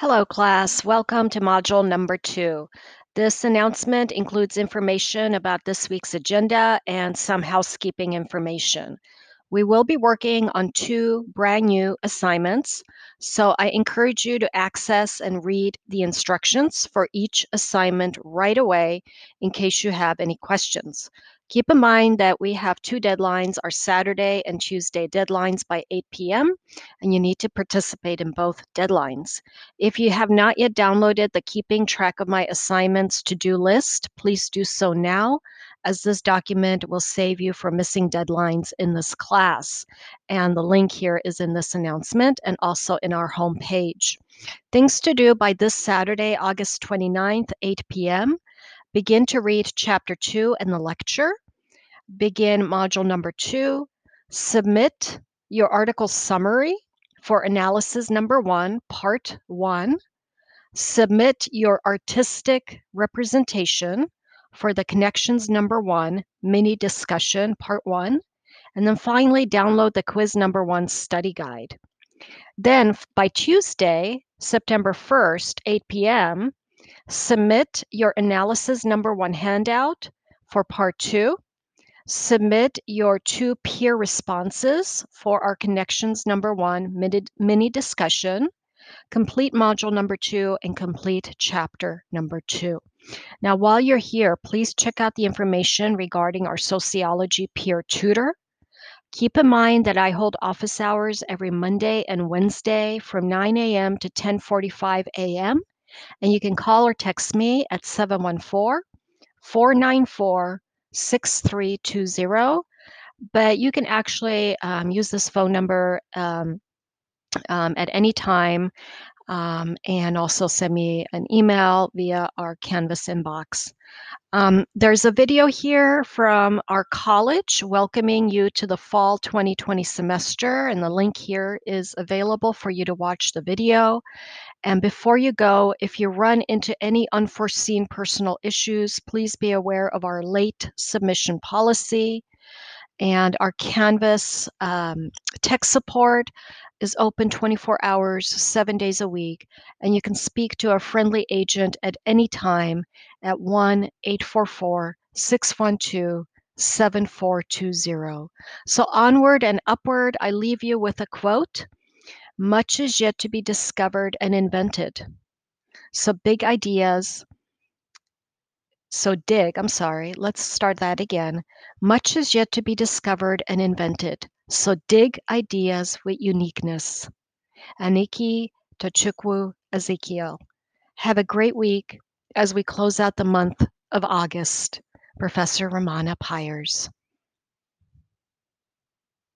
Hello, class. Welcome to module number two. This announcement includes information about this week's agenda and some housekeeping information. We will be working on two brand new assignments, so I encourage you to access and read the instructions for each assignment right away in case you have any questions. Keep in mind that we have two deadlines, our Saturday and Tuesday deadlines by 8 p.m., and you need to participate in both deadlines. If you have not yet downloaded the Keeping Track of My Assignments to-do list, please do so now, as this document will save you from missing deadlines in this class. And the link here is in this announcement and also in our homepage. Things to do by this Saturday, August 29th, 8 p.m. Begin to read chapter two and the lecture. Begin module number two. Submit your article summary for analysis number one, part one. Submit your artistic representation for the connections number one, mini discussion, part one. And then finally, download the quiz number one study guide. Then by Tuesday, September 1st, 8 p.m., Submit your analysis number one handout for part two. Submit your two peer responses for our connections number one mini discussion. Complete module number two and complete chapter number two. Now, while you're here, please check out the information regarding our sociology peer tutor. Keep in mind that I hold office hours every Monday and Wednesday from 9 a.m. to 10:45 a.m. And you can call or text me at 714 494 6320. But you can actually um, use this phone number um, um, at any time um, and also send me an email via our Canvas inbox. Um, there's a video here from our college welcoming you to the fall 2020 semester, and the link here is available for you to watch the video. And before you go, if you run into any unforeseen personal issues, please be aware of our late submission policy and our Canvas um, tech support is open 24 hours, seven days a week, and you can speak to a friendly agent at any time at 1 844 612 7420. So, onward and upward, I leave you with a quote much is yet to be discovered and invented. So, big ideas. So, dig, I'm sorry, let's start that again. Much is yet to be discovered and invented. So, dig ideas with uniqueness. Aniki Tochukwu Ezekiel. Have a great week as we close out the month of August. Professor Ramana Pyers.